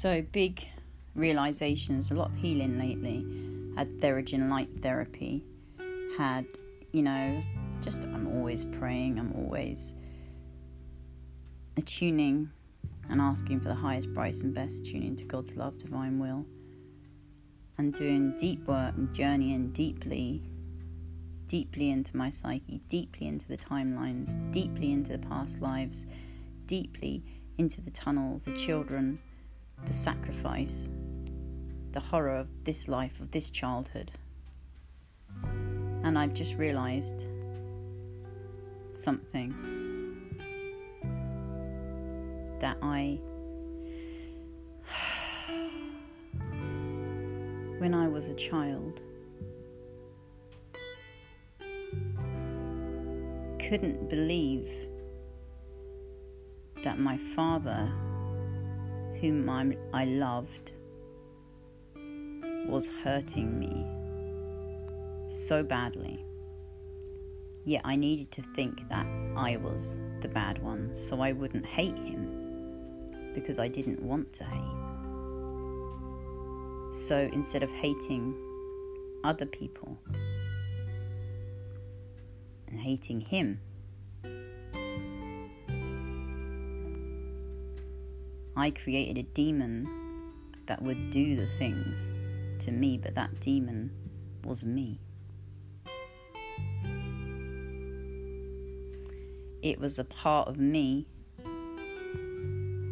So, big realizations, a lot of healing lately. Had Theragem light therapy, had, you know, just I'm always praying, I'm always attuning and asking for the highest, price and best, tuning to God's love, divine will, and doing deep work and journeying deeply, deeply into my psyche, deeply into the timelines, deeply into the past lives, deeply into the tunnels, the children, the sacrifice, the horror of this life, of this childhood. And I've just realized something that I, when I was a child, couldn't believe that my father, whom I, I loved, was hurting me so badly. Yet I needed to think that I was the bad one so I wouldn't hate him because I didn't want to hate. So instead of hating other people and hating him, I created a demon that would do the things to me, but that demon was me. It was a part of me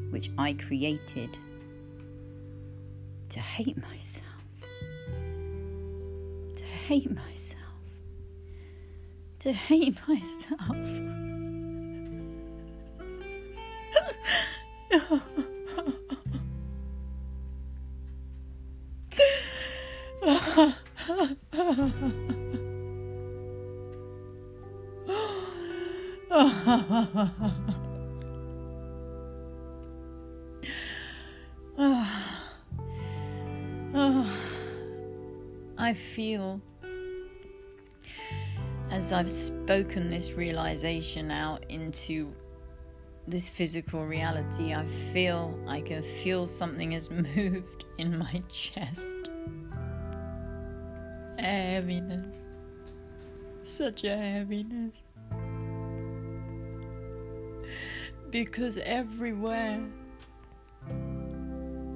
which I created to hate myself. To hate myself. To hate myself. as I've spoken this realization out into this physical reality, I feel I can feel something has moved in my chest. Heaviness. Such a heaviness. Because everywhere,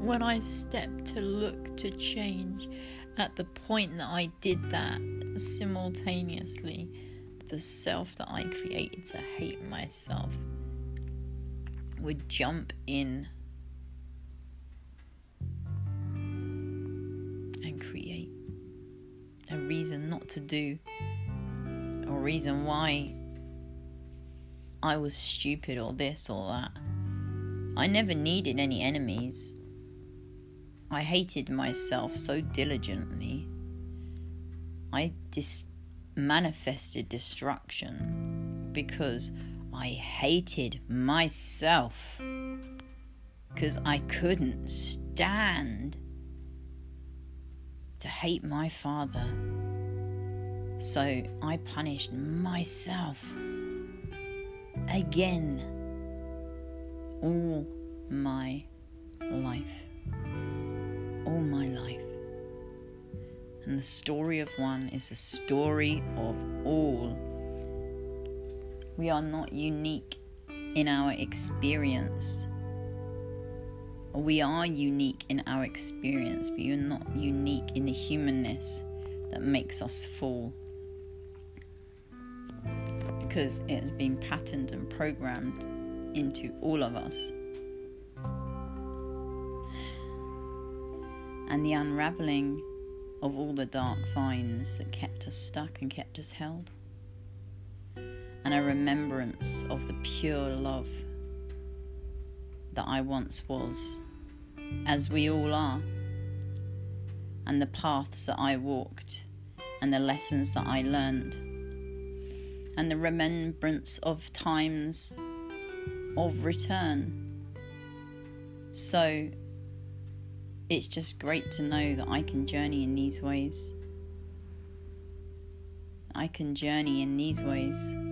when I step to look to change, at the point that I did that, simultaneously, the self that I created to hate myself would jump in and create a reason not to do, or reason why I was stupid or this or that. I never needed any enemies. I hated myself so diligently. I dis- manifested destruction because I hated myself. Because I couldn't stand to hate my father. So I punished myself again all my life. All my life. And the story of one is the story of all. We are not unique in our experience. We are unique in our experience, but you're not unique in the humanness that makes us fall because it has been patterned and programmed into all of us. And the unraveling of all the dark vines that kept us stuck and kept us held. And a remembrance of the pure love that I once was, as we all are, and the paths that I walked, and the lessons that I learned and the remembrance of times of return. So it's just great to know that I can journey in these ways. I can journey in these ways.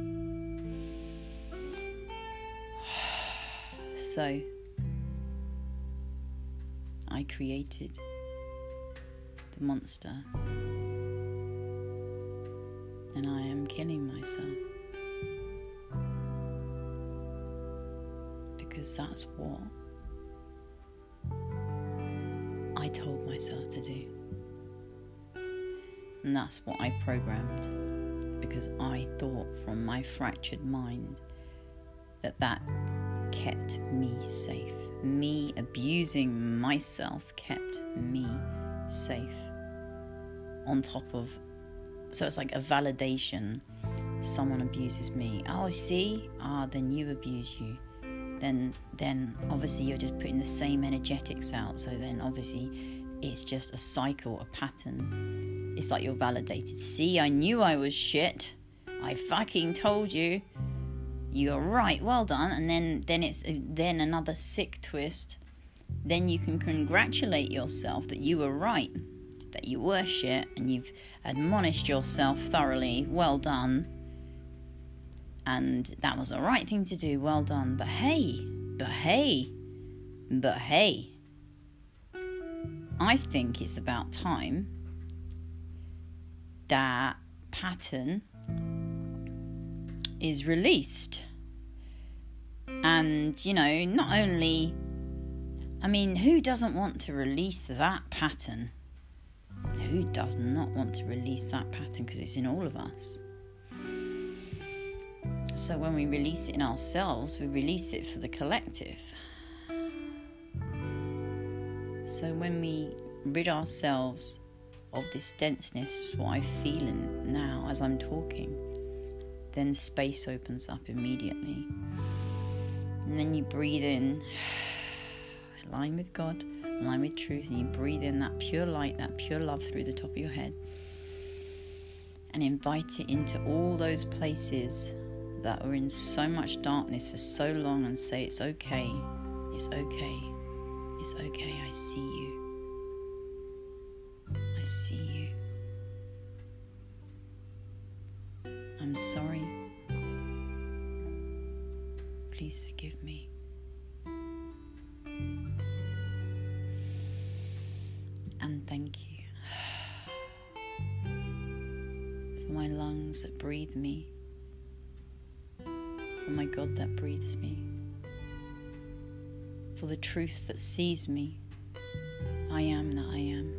So I created, the monster, and I am killing myself. Because that's what I told myself to do. And that's what I programmed because I thought from my fractured mind that that kept me safe. Me abusing myself kept me safe. On top of, so it's like a validation. Someone abuses me. Oh, see? Ah, then you abuse you. Then, then obviously you're just putting the same energetics out. So then obviously it's just a cycle, a pattern. It's like you're validated. See, I knew I was shit. I fucking told you you're right well done and then then it's then another sick twist then you can congratulate yourself that you were right that you were shit and you've admonished yourself thoroughly well done and that was the right thing to do well done but hey but hey but hey i think it's about time that pattern is released. And, you know, not only, I mean, who doesn't want to release that pattern? Who does not want to release that pattern because it's in all of us? So when we release it in ourselves, we release it for the collective. So when we rid ourselves of this denseness, what I'm feeling now as I'm talking, then space opens up immediately. And then you breathe in, align with God, align with truth, and you breathe in that pure light, that pure love through the top of your head, and invite it into all those places that are in so much darkness for so long and say, It's okay, it's okay, it's okay, I see you. I see you. I'm sorry. Please forgive me. And thank you for my lungs that breathe me, for my God that breathes me, for the truth that sees me. I am that I am.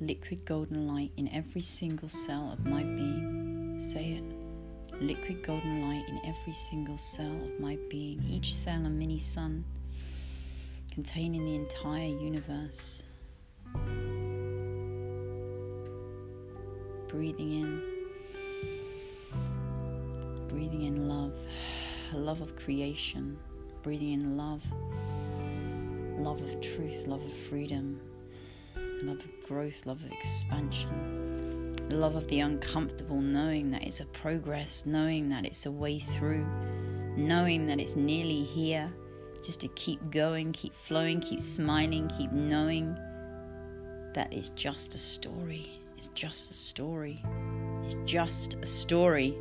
Liquid golden light in every single cell of my being. Say it. Liquid golden light in every single cell of my being, each cell a mini sun containing the entire universe. Breathing in, breathing in love, love of creation, breathing in love, love of truth, love of freedom, love of growth, love of expansion love of the uncomfortable, knowing that it's a progress, knowing that it's a way through, knowing that it's nearly here, just to keep going, keep flowing, keep smiling, keep knowing that it's just a story. It's just a story. It's just a story.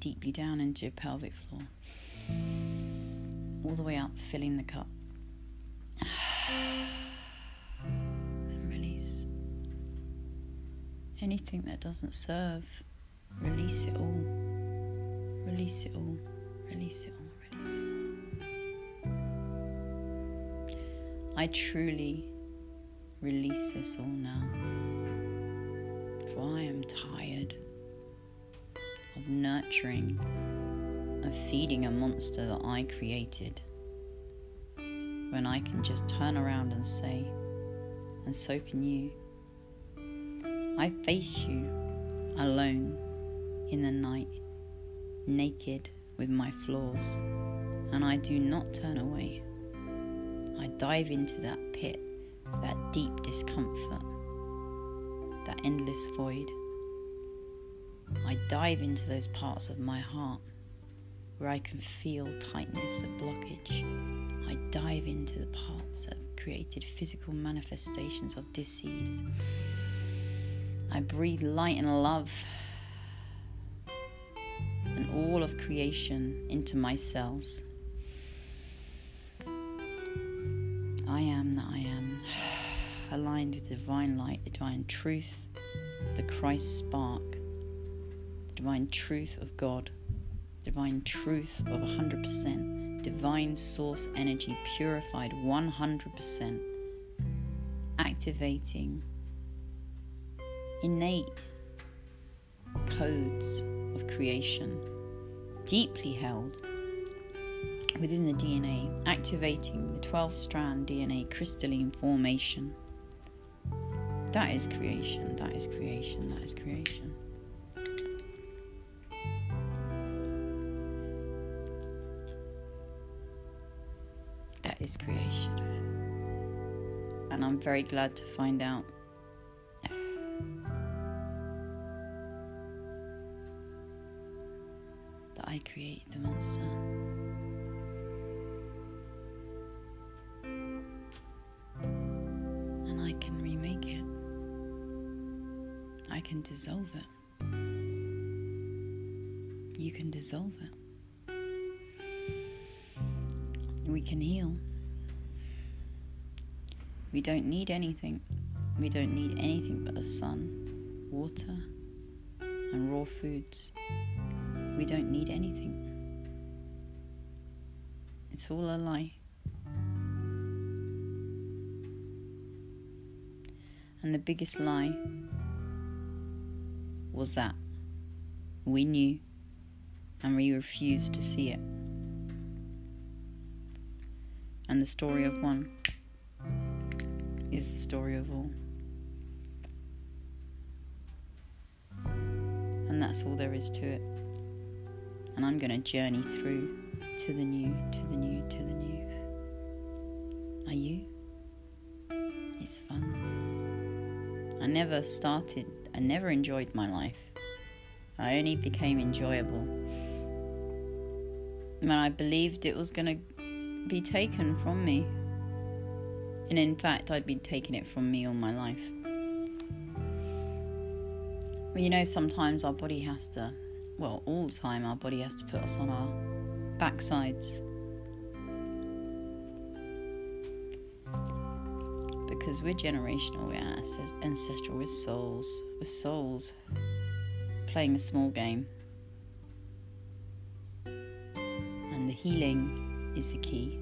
Deeply down into your pelvic floor, all the way up, filling the cup. And release. Anything that doesn't serve, release it all. Release it all. Release it all. Release it all. I truly release this all now for I am tired of nurturing of feeding a monster that I created. When I can just turn around and say, and so can you. I face you alone in the night, naked with my flaws, and I do not turn away. I dive into that pit, that deep discomfort, that endless void. I dive into those parts of my heart where I can feel tightness of blockage. I dive into the parts that have created physical manifestations of disease. I breathe light and love and all of creation into my cells. I am that I am, aligned with the divine light, the divine truth, the Christ spark, divine truth of God, divine truth of 100%, divine source energy purified 100%, activating innate codes of creation, deeply held within the DNA, activating the 12 strand DNA crystalline formation. That is creation, that is creation, that is creation. Is creation. And I'm very glad to find out that I create the monster. And I can remake it. I can dissolve it. You can dissolve it. We can heal. We don't need anything. We don't need anything but the sun, water, and raw foods. We don't need anything. It's all a lie. And the biggest lie was that we knew and we refused to see it. And the story of one is the story of all. And that's all there is to it. And I'm going to journey through to the new, to the new, to the new. Are you? It's fun. I never started, I never enjoyed my life. I only became enjoyable when I believed it was going to be taken from me. And in fact, I'd been taking it from me all my life. Well, you know, sometimes our body has to, well, all the time, our body has to put us on our backsides. Because we're generational, we're ancestral, we're souls, we're souls playing a small game. And the healing is the key.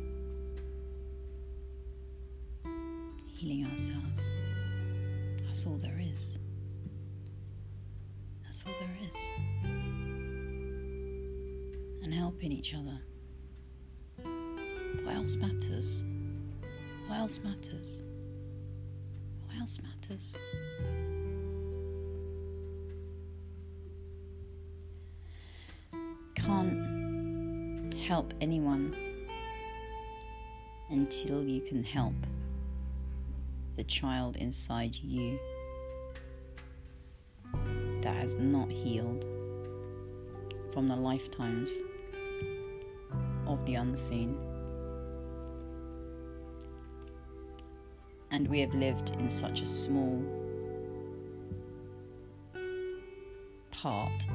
Healing ourselves. That's all there is. That's all there is. And helping each other. What else matters? What else matters? What else matters? Can't help anyone until you can help the child inside you that has not healed from the lifetimes of the unseen. And we have lived in such a small part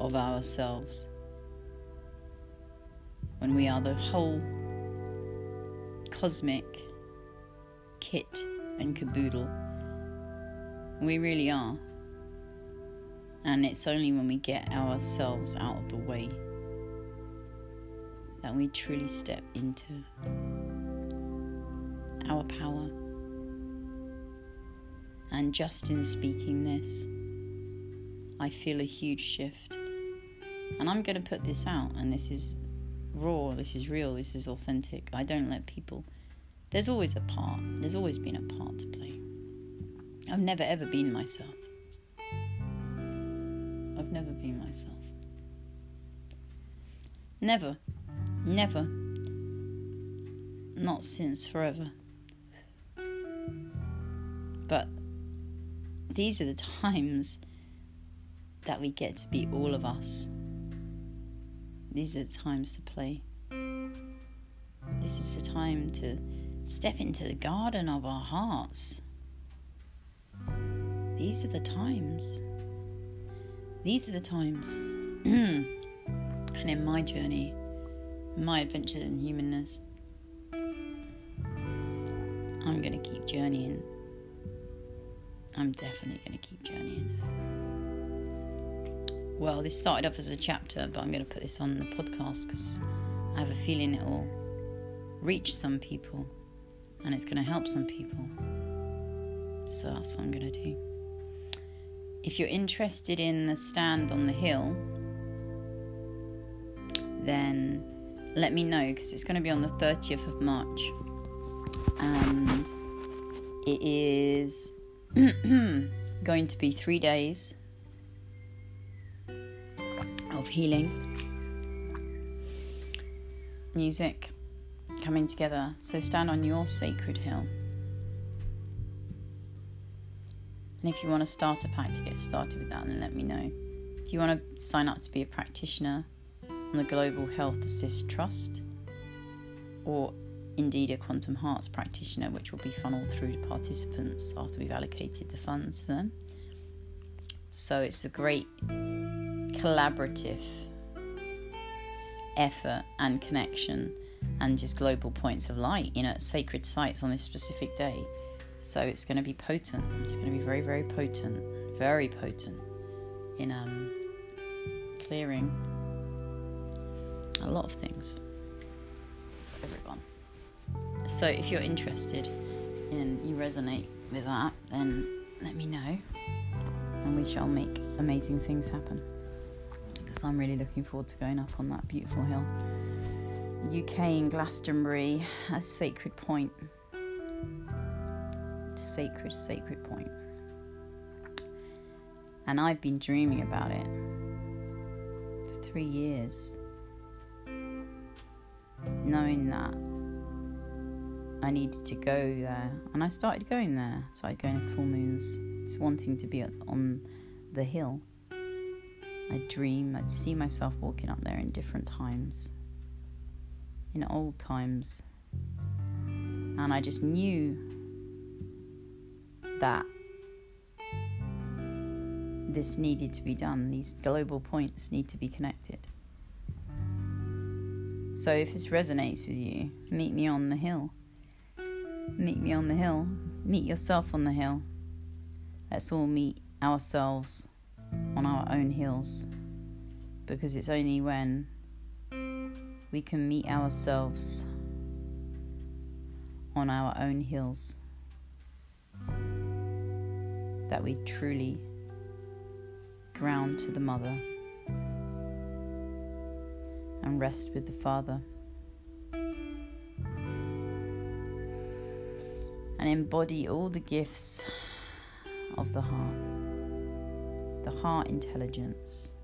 of ourselves when we are the whole cosmic kit and caboodle. We really are. And it's only when we get ourselves out of the way that we truly step into our power. And just in speaking this, I feel a huge shift. And I'm going to put this out, and this is raw, this is real, this is authentic. I don't let people. There's always a part, there's always been a part to play. I've never ever been myself. I've never been myself. Never. Never. Not since forever. But these are the times that we get to be all of us. These are the times to play. This is the time to step into the garden of our hearts. These are the times. These are the times. and in my journey, my adventure in humanness, I'm going to keep journeying. I'm definitely going to keep journeying. Well, this started off as a chapter, but I'm going to put this on the podcast because I have a feeling it will reach some people and it's going to help some people. So that's what I'm going to do. If you're interested in the stand on the hill, then let me know because it's going to be on the 30th of March. And it is going to be three days of healing, music, coming together. So stand on your sacred hill. And if you want to start a pack to get started with that, then let me know. If you want to sign up to be a practitioner on the Global Health Assist Trust, or indeed a Quantum Hearts practitioner, which will be funneled through to participants after we've allocated the funds to them. So it's a great collaborative effort and connection and just global points of light, you know, sacred sites on this specific day. So it's going to be potent. It's going to be very, very potent, very potent in um, clearing a lot of things for everyone. So if you're interested and you resonate with that, then let me know and we shall make amazing things happen. Because I'm really looking forward to going up on that beautiful hill. UK in Glastonbury, a sacred point. Sacred, sacred point. And I've been dreaming about it for three years, knowing that I needed to go there. And I started going there, So I started going to full moons, just wanting to be on the hill. I'd dream, I'd see myself walking up there in different times in old times. And I just knew that this needed to be done. These global points need to be connected. So if this resonates with you, meet me on the hill. Meet me on the hill. Meet yourself on the hill. Let's all meet ourselves on our own hills. Because it's only when we can meet ourselves on our own hills. That we truly ground to the Mother and rest with the Father. And embody all the gifts of the heart, the heart intelligence,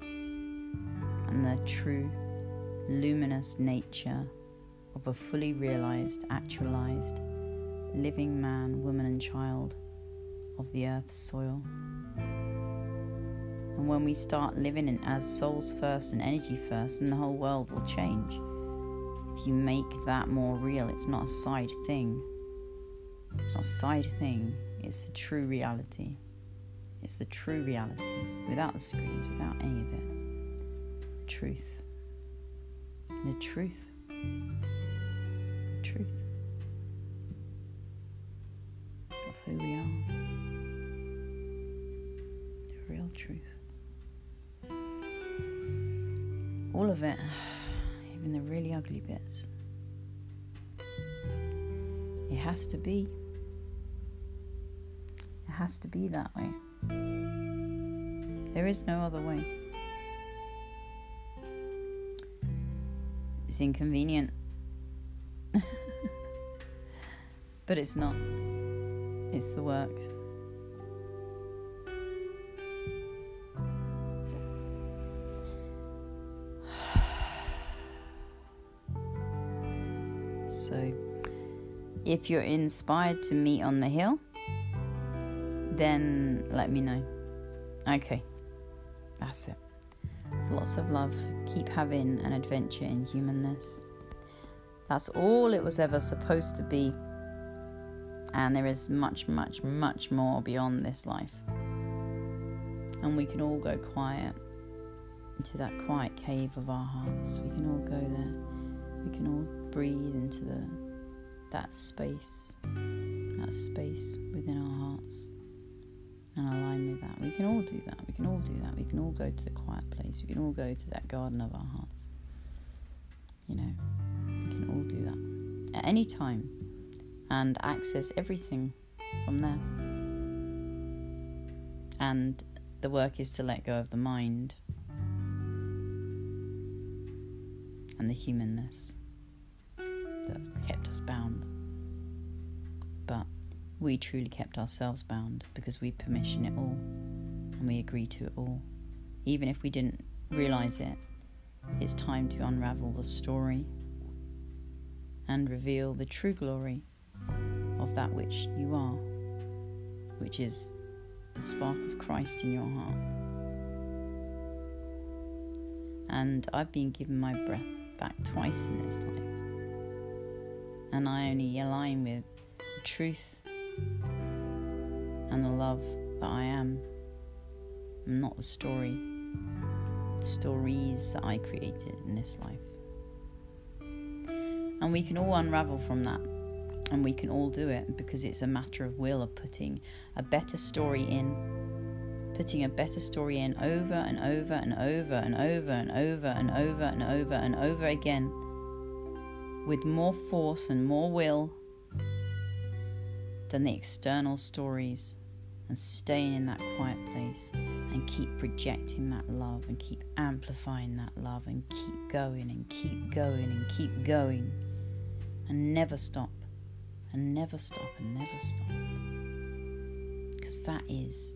and the true luminous nature of a fully realized, actualized, living man, woman, and child of the earth's soil. And when we start living in as souls first and energy first, then the whole world will change. If you make that more real, it's not a side thing. It's not a side thing, it's the true reality. It's the true reality without the screens, without any of it. The Truth the truth. The truth of who we are. The real truth. All of it, even the really ugly bits. It has to be. It has to be that way. There is no other way. inconvenient. but it's not, it's the work. So, if you're inspired to meet on the hill, then let me know. Okay, that's it. Lots of love. Keep having an adventure in humanness. That's all it was ever supposed to be. And there is much, much, much more beyond this life. And we can all go quiet into that quiet cave of our hearts. We can all go there. We can all breathe into the that space, that space within our hearts, and align with that. We can all do that. We can all do that. We can all go to the quiet place. We can all go to that garden of our hearts. You know, we can all do that at any time and access everything from there. And the work is to let go of the mind and the humanness that's kept us bound. We truly kept ourselves bound because we permission it all and we agree to it all. Even if we didn't realize it, it's time to unravel the story and reveal the true glory of that which you are, which is the spark of Christ in your heart. And I've been given my breath back twice in this life and I only align with the truth and the love that I am, not the story, the stories that I created in this life. And we can all unravel from that, and we can all do it because it's a matter of will of putting a better story in, putting a better story in over and over and over and over and over and over and over and over again with more force and more will than the external stories and staying in that quiet place and keep projecting that love and keep amplifying that love and keep going and keep going and keep going and never stop and never stop and never stop. Because that is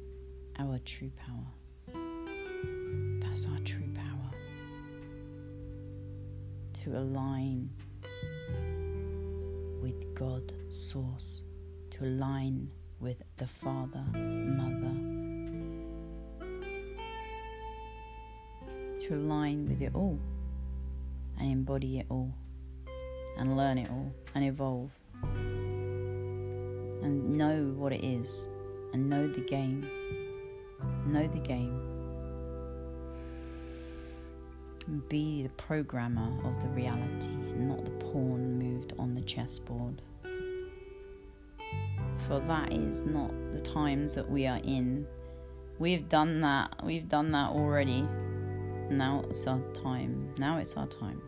our true power. That's our true power. To align with God source, to align with the Father, Mother, to align with it all and embody it all and learn it all and evolve and know what it is and know the game. Know the game. And be the programmer of the reality, not the pawn moved on the chessboard. For that is not the times that we are in. We've done that. We've done that already. Now it's our time. Now it's our time.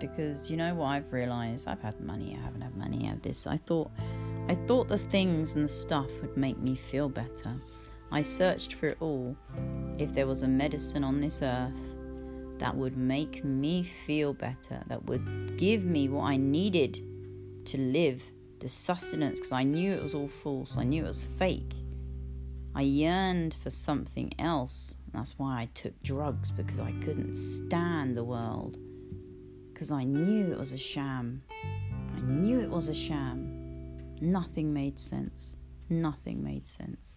Because you know what I've realized? I've had money, I haven't had money, I have this. I thought I thought the things and the stuff would make me feel better. I searched for it all. If there was a medicine on this earth that would make me feel better, that would give me what I needed to live, the sustenance, because I knew it was all false, I knew it was fake. I yearned for something else. That's why I took drugs, because I couldn't stand the world. Because I knew it was a sham. I knew it was a sham. Nothing made sense. Nothing made sense.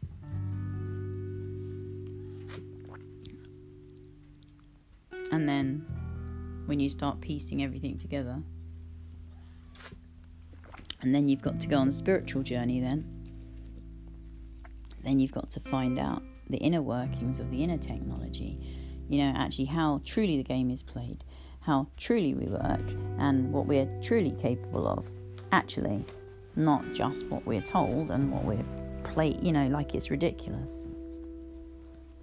And then when you start piecing everything together, and then you've got to go on the spiritual journey, then, then you've got to find out the inner workings of the inner technology. You know, actually, how truly the game is played, how truly we work, and what we're truly capable of. Actually, not just what we're told and what we're play. You know, like it's ridiculous.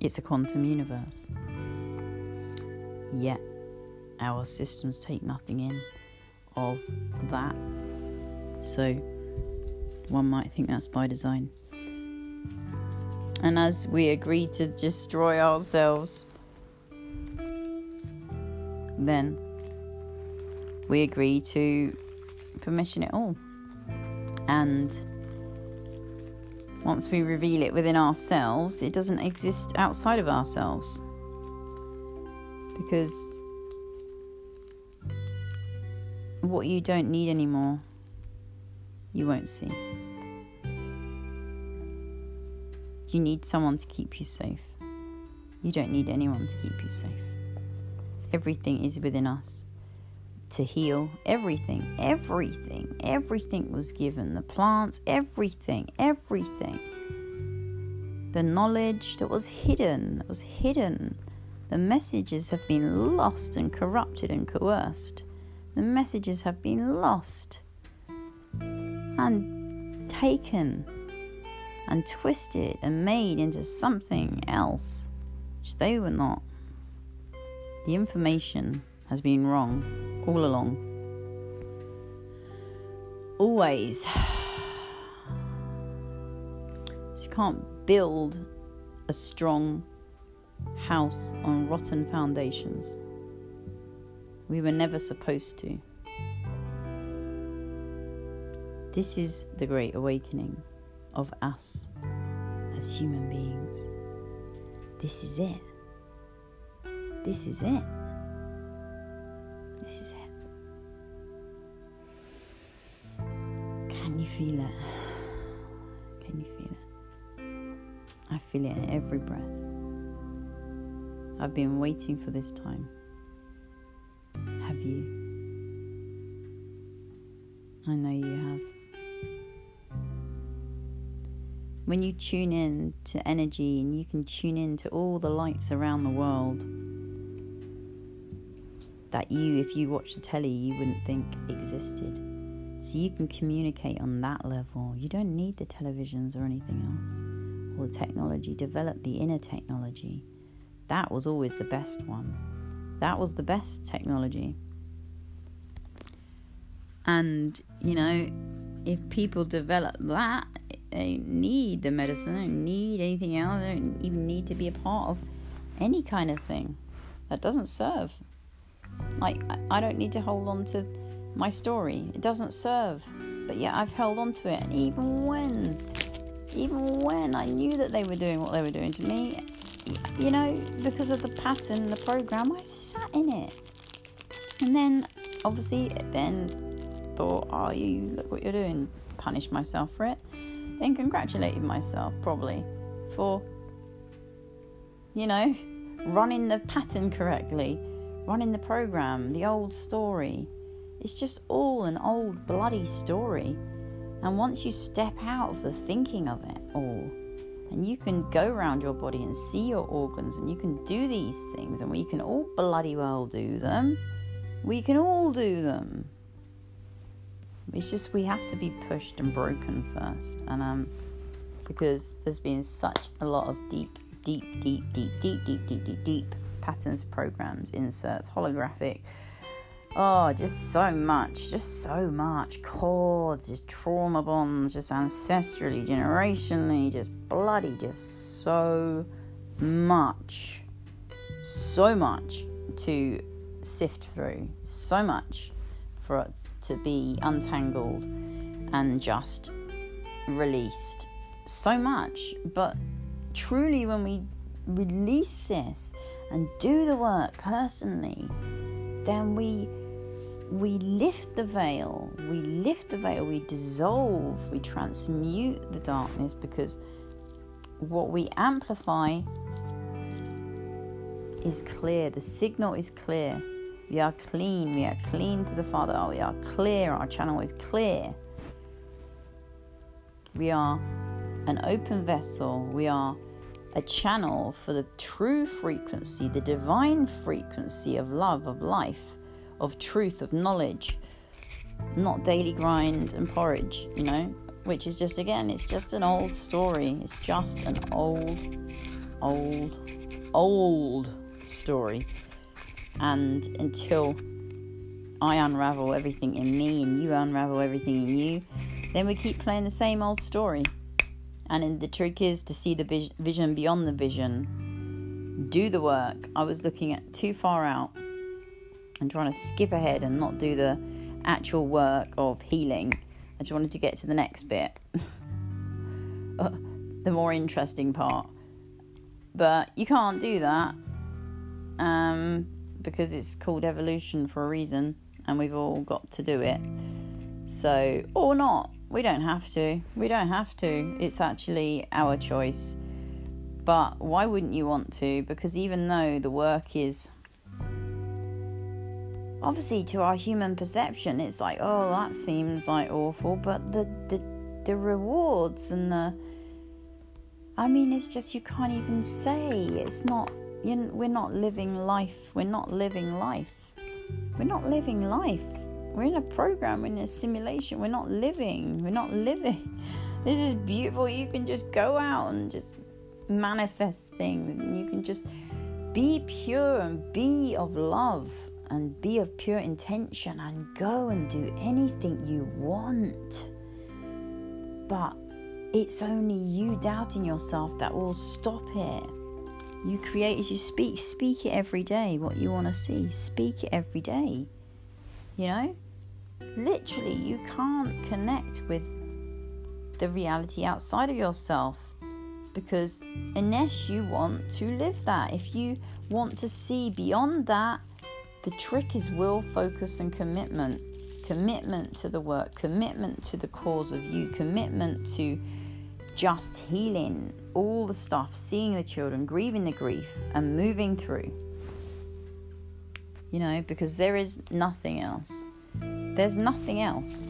It's a quantum universe. Yet, our systems take nothing in of that. So, one might think that's by design. And as we agree to destroy ourselves, then we agree to permission it all. And once we reveal it within ourselves, it doesn't exist outside of ourselves because what you don't need anymore, you won't see. You need someone to keep you safe. You don't need anyone to keep you safe. Everything is within us to heal. Everything, everything, everything was given. The plants, everything, everything. The knowledge that was hidden, that was hidden. The messages have been lost and corrupted and coerced. The messages have been lost and taken and twisted and made into something else, which they were not. The information has been wrong all along. Always. So you can't build a strong house on rotten foundations. We were never supposed to. This is the great awakening of us as human beings. This is it. This is it. This is it. Can you feel it? Can you feel it? I feel it in every breath. I've been waiting for this time. Have you? I know you have. When you tune in to energy and you can tune in to all the lights around the world that you, if you watch the telly, you wouldn't think existed. So you can communicate on that level. You don't need the televisions or anything else or the technology. Develop the inner technology. That was always the best one. That was the best technology. And, you know, if people develop that, they need the medicine, they don't need anything else, they don't even need to be a part of any kind of thing that doesn't serve. Like, I don't need to hold on to my story, it doesn't serve. But yet I've held on to it, and even when, even when I knew that they were doing what they were doing to me, you know, because of the pattern, the program, I sat in it. And then, obviously, then thought, oh, you look what you're doing, punish myself for it. Then congratulated myself, probably, for, you know, running the pattern correctly, running the program, the old story. It's just all an old bloody story. And once you step out of the thinking of it all, and you can go around your body and see your organs, and you can do these things, and we can all bloody well do them. We can all do them. It's just we have to be pushed and broken first, and um, because there's been such a lot of deep, deep, deep, deep, deep, deep, deep, deep, deep patterns, programs, inserts, holographic. Oh, just so much, just so much. Cords, just trauma bonds, just ancestrally, generationally, just bloody, just so much. So much to sift through. So much for to be untangled and just released. So much. But truly, when we release this and do the work personally, then we we lift the veil, we lift the veil, we dissolve, we transmute the darkness because what we amplify is clear, the signal is clear. We are clean, we are clean to the Father, we are clear, our channel is clear. We are an open vessel, we are a channel for the true frequency, the divine frequency of love, of life of truth, of knowledge, not daily grind and porridge, you know, which is just, again, it's just an old story. It's just an old, old, old story. And until I unravel everything in me and you unravel everything in you, then we keep playing the same old story. And the trick is to see the vision beyond the vision. Do the work. I was looking at too far out and trying to skip ahead and not do the actual work of healing. I just wanted to get to the next bit, uh, the more interesting part. But you can't do that um, because it's called evolution for a reason. and we've all got to do it. So, or not. We don't have to. We don't have to. It's actually our choice. But why wouldn't you want to? Because even though the work is obviously to our human perception, it's like, oh, that seems like awful, but the the the rewards and the I mean, it's just you can't even say it's not. We're not living life. We're not living life. We're not living life. We're in a program. We're in a simulation. We're not living. We're not living. This is beautiful. You can just go out and just manifest things, and you can just be pure and be of love and be of pure intention and go and do anything you want. But it's only you doubting yourself that will stop it. You create as you speak. Speak it every day, what you want to see. Speak it every day. You know? Literally, you can't connect with the reality outside of yourself because unless you want to live that, if you want to see beyond that, the trick is will, focus, and commitment. Commitment to the work, commitment to the cause of you, commitment to just healing all the stuff, seeing the children, grieving the grief, and moving through. You know, because there is nothing else. There's nothing else.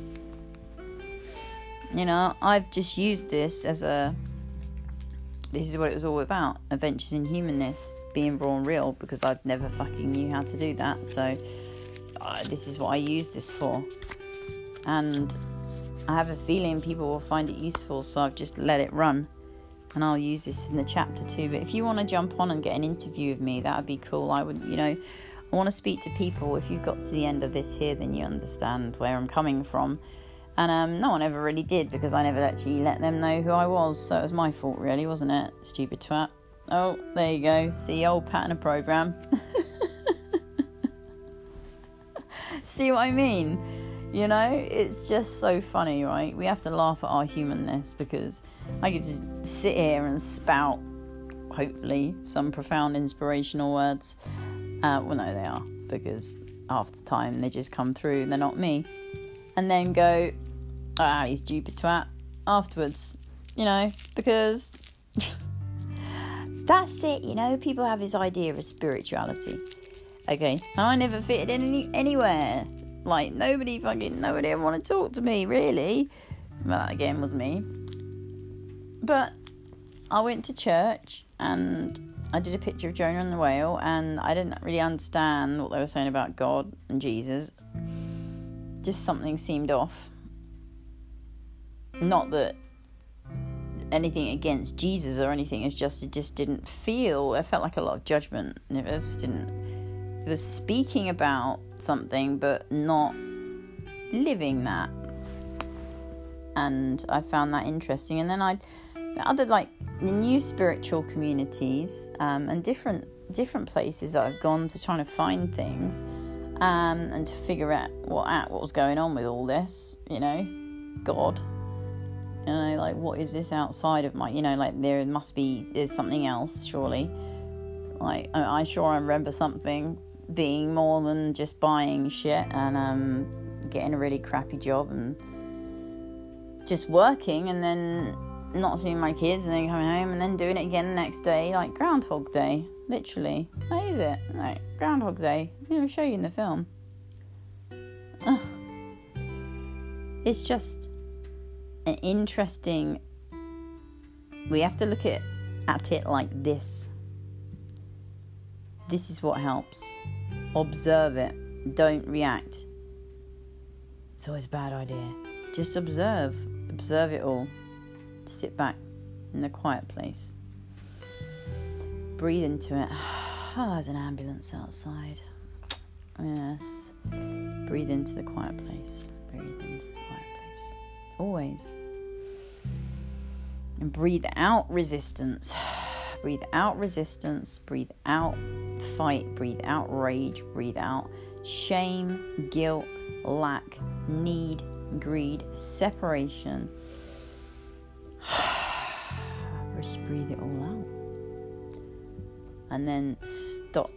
You know, I've just used this as a. This is what it was all about adventures in humanness being raw and real because I've never fucking knew how to do that. So uh, this is what I use this for, and I have a feeling people will find it useful. So I've just let it run, and I'll use this in the chapter too. But if you want to jump on and get an interview with me, that would be cool. I would, you know, I want to speak to people. If you've got to the end of this here, then you understand where I'm coming from. And um, no one ever really did because I never actually let them know who I was. So it was my fault, really, wasn't it? Stupid twat. Oh, there you go. See, old pattern of program. See what I mean? You know, it's just so funny, right? We have to laugh at our humanness because I could just sit here and spout, hopefully, some profound inspirational words. Uh, well, no, they are because half the time they just come through, they're not me. And then go, ah, he's stupid twat afterwards, you know, because. That's it, you know. People have this idea of spirituality. Okay, I never fitted in any, anywhere. Like nobody fucking nobody ever want to talk to me really. Well, that again was me. But I went to church and I did a picture of Jonah and the whale, and I didn't really understand what they were saying about God and Jesus. Just something seemed off. Not that anything against Jesus or anything. It's just it just didn't feel. It felt like a lot of judgment. And it just didn't. Was speaking about something, but not living that. And I found that interesting. And then I, other like the new spiritual communities um, and different different places I've gone to trying to find things um, and to figure out what out what was going on with all this. You know, God you know like what is this outside of my you know like there must be there's something else surely like I'm sure i remember something being more than just buying shit and um getting a really crappy job and just working and then not seeing my kids and then coming home and then doing it again the next day like groundhog day literally. How is it? Like groundhog day. You know show you in the film. It's just an interesting we have to look at at it like this. This is what helps observe it don't react. It's always a bad idea. Just observe observe it all. Sit back in the quiet place. Breathe into it. Oh, there's an ambulance outside. Yes. Breathe into the quiet place. Breathe into the quiet place. always. And breathe out resistance. breathe out resistance. Breathe out fight. Breathe out rage. Breathe out shame, guilt, lack, need, greed, separation. Just breathe it all out. And then stop.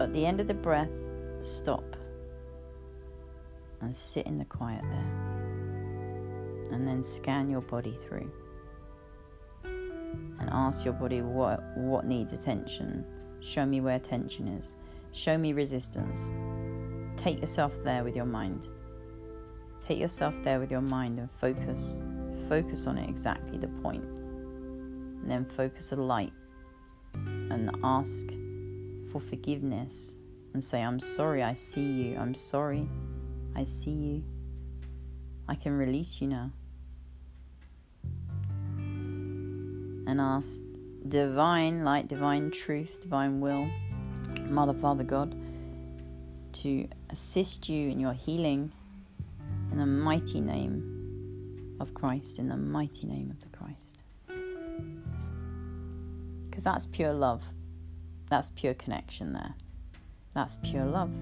At the end of the breath, stop. and sit in the quiet there. And then scan your body through and ask your body what what needs attention. Show me where tension is. Show me resistance. Take yourself there with your mind. Take yourself there with your mind and focus. Focus on it exactly the point. And then focus a light and ask for forgiveness and say, I'm sorry, I see you. I'm sorry, I see you. I can release you now. And ask divine light, divine truth, divine will, Mother, Father, God, to assist you in your healing in the mighty name of Christ, in the mighty name of the Christ. Because that's pure love. That's pure connection there. That's pure love.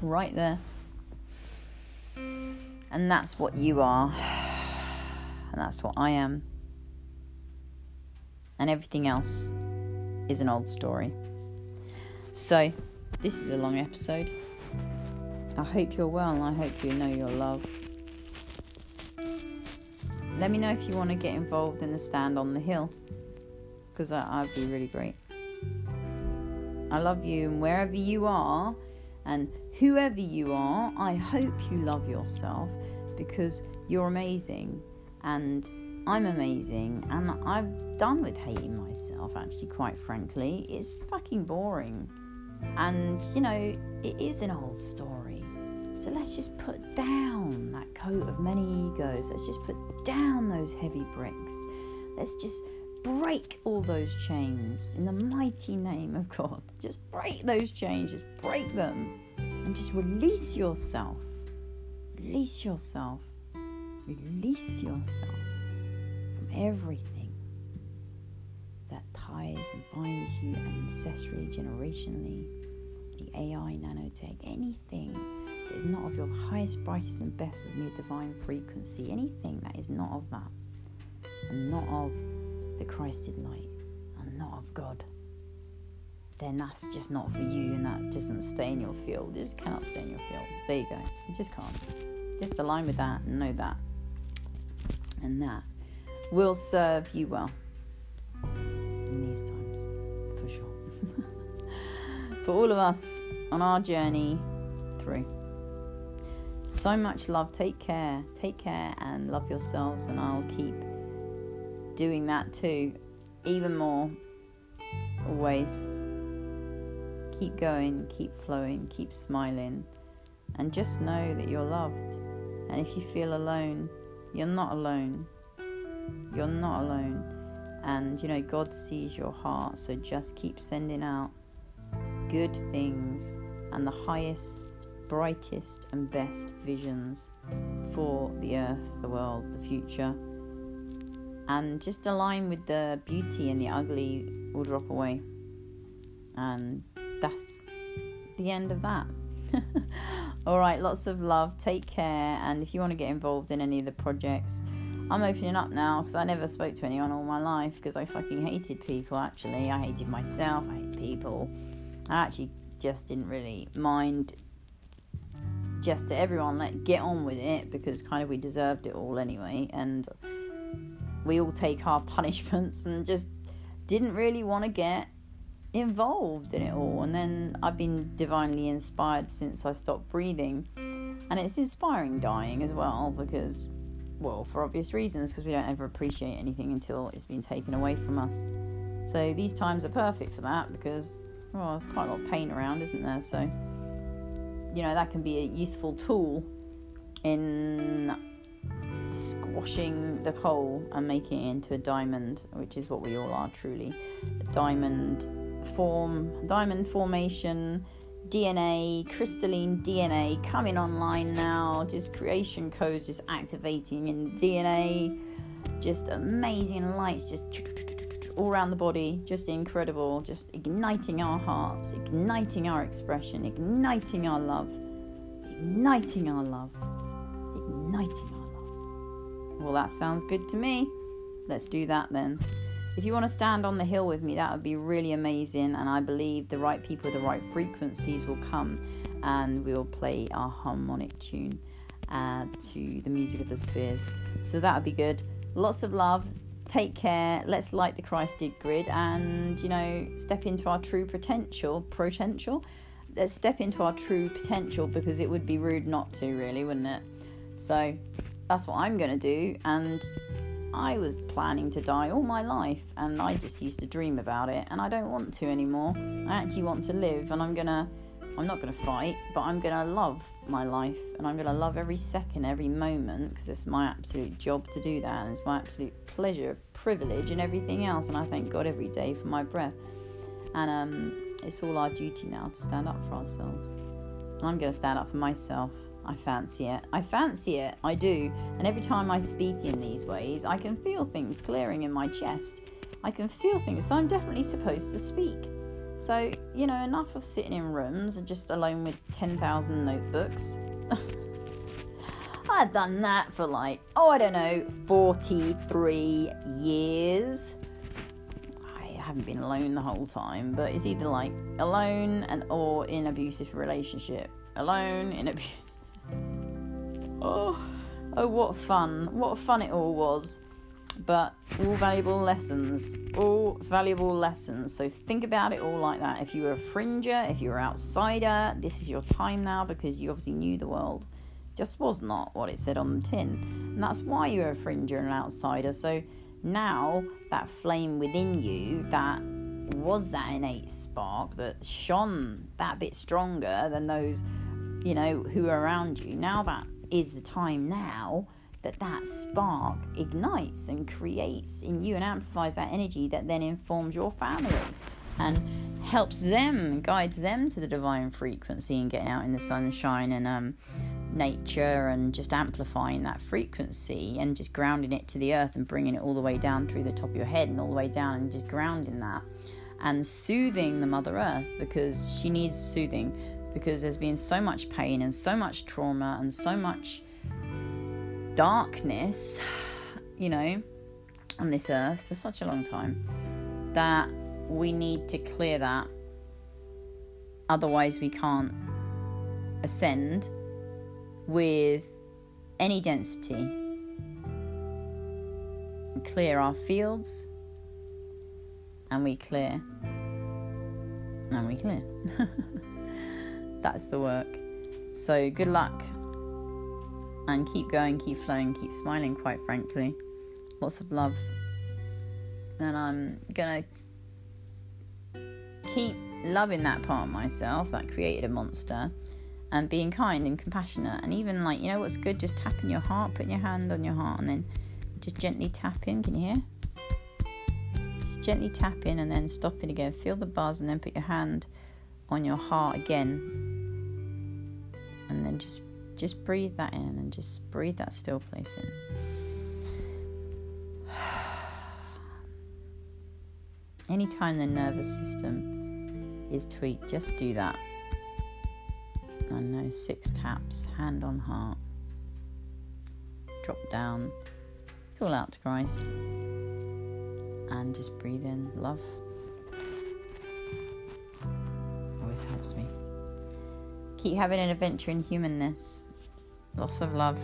Right there. And that's what you are. And that's what I am. And everything else is an old story. So, this is a long episode. I hope you're well and I hope you know your love. Let me know if you want to get involved in the stand on the hill because that'd be really great. I love you, and wherever you are, and whoever you are, I hope you love yourself because you're amazing and I'm amazing and I'm done with hating myself actually quite frankly it's fucking boring and you know it is an old story so let's just put down that coat of many egos let's just put down those heavy bricks let's just break all those chains in the mighty name of God. Just break those chains, just break them, and just release yourself. Release yourself. Release yourself everything that ties and binds you ancestrally, generationally, the AI, nanotech, anything that is not of your highest, brightest, and best of your divine frequency, anything that is not of that, and not of the Christed light and not of God, then that's just not for you and that doesn't stay in your field. It just cannot stay in your field. There you go. You just can't. Just align with that and know that. And that will serve you well in these times, for sure. for all of us on our journey through. So much love. Take care. Take care and love yourselves, and I'll keep doing that too, even more. Always keep going, keep flowing, keep smiling, and just know that you're loved. And if you feel alone, you're not alone. You're not alone. And you know, God sees your heart, so just keep sending out good things and the highest, brightest, and best visions for the earth, the world, the future and just align with the beauty and the ugly will drop away. And that's the end of that. All right, lots of love. Take care. And if you want to get involved in any of the projects, I'm opening up now because I never spoke to anyone all my life because I fucking hated people actually. I hated myself, I hate people. I actually just didn't really mind just to everyone let get on with it because kind of we deserved it all anyway and we all take our punishments and just didn't really want to get involved in it all. And then I've been divinely inspired since I stopped breathing. And it's inspiring dying as well because, well, for obvious reasons, because we don't ever appreciate anything until it's been taken away from us. So these times are perfect for that because, well, there's quite a lot of pain around, isn't there? So, you know, that can be a useful tool in squashing the coal and making it into a diamond, which is what we all are truly. A diamond form, diamond formation, DNA, crystalline DNA coming online now. Just creation codes just activating in DNA. Just amazing lights just all around the body. Just incredible. Just igniting our hearts, igniting our expression, igniting our love, igniting our love, igniting our love. well, that sounds good to me. Let's do that then. If you want to stand on the hill with me, that would be really amazing. And I believe the right people, the right frequencies will come and we'll play our harmonic tune uh, to the music of the spheres. So that would be good. Lots of love. Take care. Let's light the Christed grid and, you know, step into our true potential. Potential. Let's step into our true potential because it would be rude not to, really, wouldn't it? So that's what I'm going to do. And I was planning to die all my life and I just used to dream about it and I don't want to anymore. I actually want to live and I'm to I'm not to fight, but I'm to love my life and I'm to love every second, every moment because it's my absolute job to do that and it's my absolute pleasure, privilege, and everything else. And I thank God every day for my breath. And um, it's all our duty now to stand up for ourselves. And I'm to stand up for myself. I fancy it. I fancy it. I do. And every time I speak in these ways, I can feel things clearing in my chest. I can feel things. So I'm definitely supposed to speak. So, you know, enough of sitting in rooms and just alone with 10,000 notebooks. I've done that for like, oh, I don't know, 43 years. I haven't been alone the whole time, but it's either like alone and or in abusive relationship. Alone in a Oh, oh, what fun! What fun it all was but all valuable lessons, all valuable lessons. So think about it all like that. If you were a fringer, if you were outsider, this is your time now because you obviously knew the world just was not what it said on the tin. And that's why you're a fringer and an outsider. So now that flame within you that was that innate spark that shone that bit stronger than those, you know, who are around you. Now that is the time now that that spark ignites and creates in you and amplifies that energy that then informs your family and helps them guides them to the divine frequency and getting out in the sunshine and um, nature and just amplifying that frequency and just grounding it to the earth and bringing it all the way down through the top of your head and all the way down and just grounding that and soothing the mother earth because she needs soothing because there's been so much pain and so much trauma and so much darkness, you know, on this earth for such a long time that we need to clear that. Otherwise, we can't ascend with any density. We clear our fields and we clear and we clear. That's the work. So, good luck and keep going, keep flowing, keep smiling, quite frankly. Lots of love. And I'm gonna keep loving that part of myself that created a monster and being kind and compassionate. And even like, you know what's good? Just tapping your heart, putting your hand on your heart, and then just gently tapping. Can you hear? Just gently tapping and then stopping again. Feel the buzz and then put your hand on your heart again. And just just breathe that in and just breathe that still place in. Anytime the nervous system is tweaked, just do that. I know, six taps, hand on heart. Drop down, call out to Christ, and just breathe in love. Always helps me. Keep having an adventure in humanness. Lots of love.